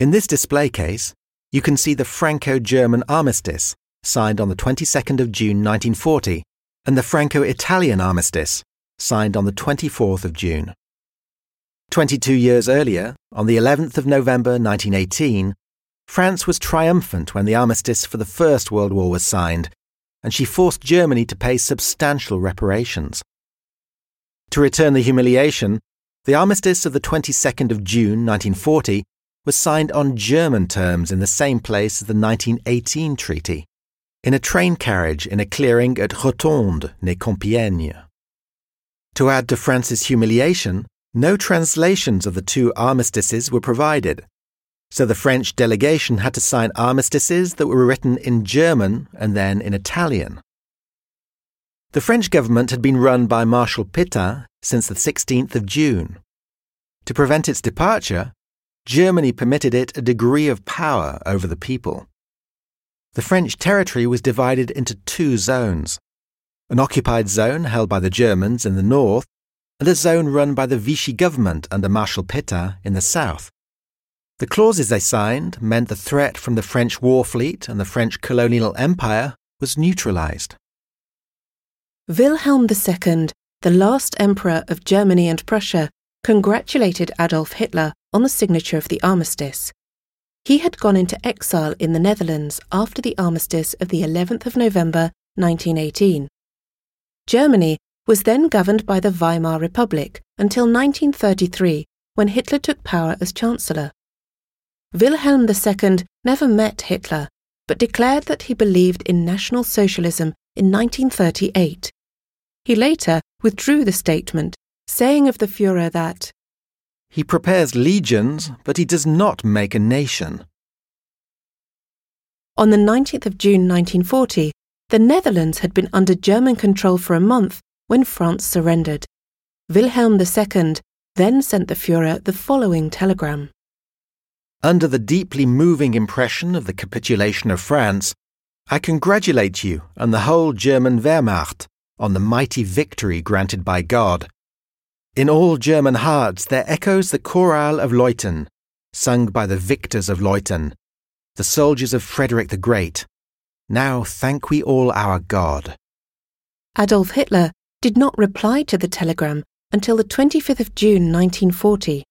In this display case, you can see the Franco German armistice, signed on the 22nd of June 1940, and the Franco Italian armistice, signed on the 24th of June. 22 years earlier, on the 11th of November 1918, France was triumphant when the armistice for the First World War was signed, and she forced Germany to pay substantial reparations. To return the humiliation, the armistice of the 22nd of June 1940 was signed on German terms in the same place as the 1918 treaty, in a train carriage in a clearing at Rethondes near Compiègne. To add to France's humiliation, no translations of the two armistices were provided, so the French delegation had to sign armistices that were written in German and then in Italian. The French government had been run by Marshal Pétain since the 16th of June. To prevent its departure, Germany permitted it a degree of power over the people. The French territory was divided into two zones an occupied zone held by the Germans in the north, and a zone run by the Vichy government under Marshal Pétain in the south. The clauses they signed meant the threat from the French war fleet and the French colonial empire was neutralized. Wilhelm II, the last emperor of Germany and Prussia, congratulated Adolf Hitler on the signature of the armistice. He had gone into exile in the Netherlands after the armistice of the 11th of November 1918. Germany was then governed by the Weimar Republic until 1933 when Hitler took power as Chancellor. Wilhelm II never met Hitler, but declared that he believed in National Socialism in 1938. He later withdrew the statement, saying of the Fuhrer that he prepares legions, but he does not make a nation. On the 19th of June 1940, the Netherlands had been under German control for a month when France surrendered. Wilhelm II then sent the Fuhrer the following telegram Under the deeply moving impression of the capitulation of France, I congratulate you and the whole German Wehrmacht on the mighty victory granted by God in all German hearts there echoes the chorale of Leuthen, sung by the victors of Leuthen, the soldiers of Frederick the Great. Now thank we all our God. Adolf Hitler did not reply to the telegram until the 25th of June 1940.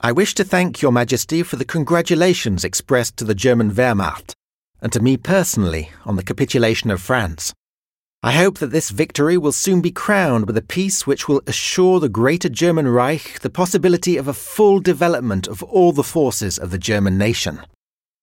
I wish to thank Your Majesty for the congratulations expressed to the German Wehrmacht and to me personally on the capitulation of France. I hope that this victory will soon be crowned with a peace which will assure the Greater German Reich the possibility of a full development of all the forces of the German nation.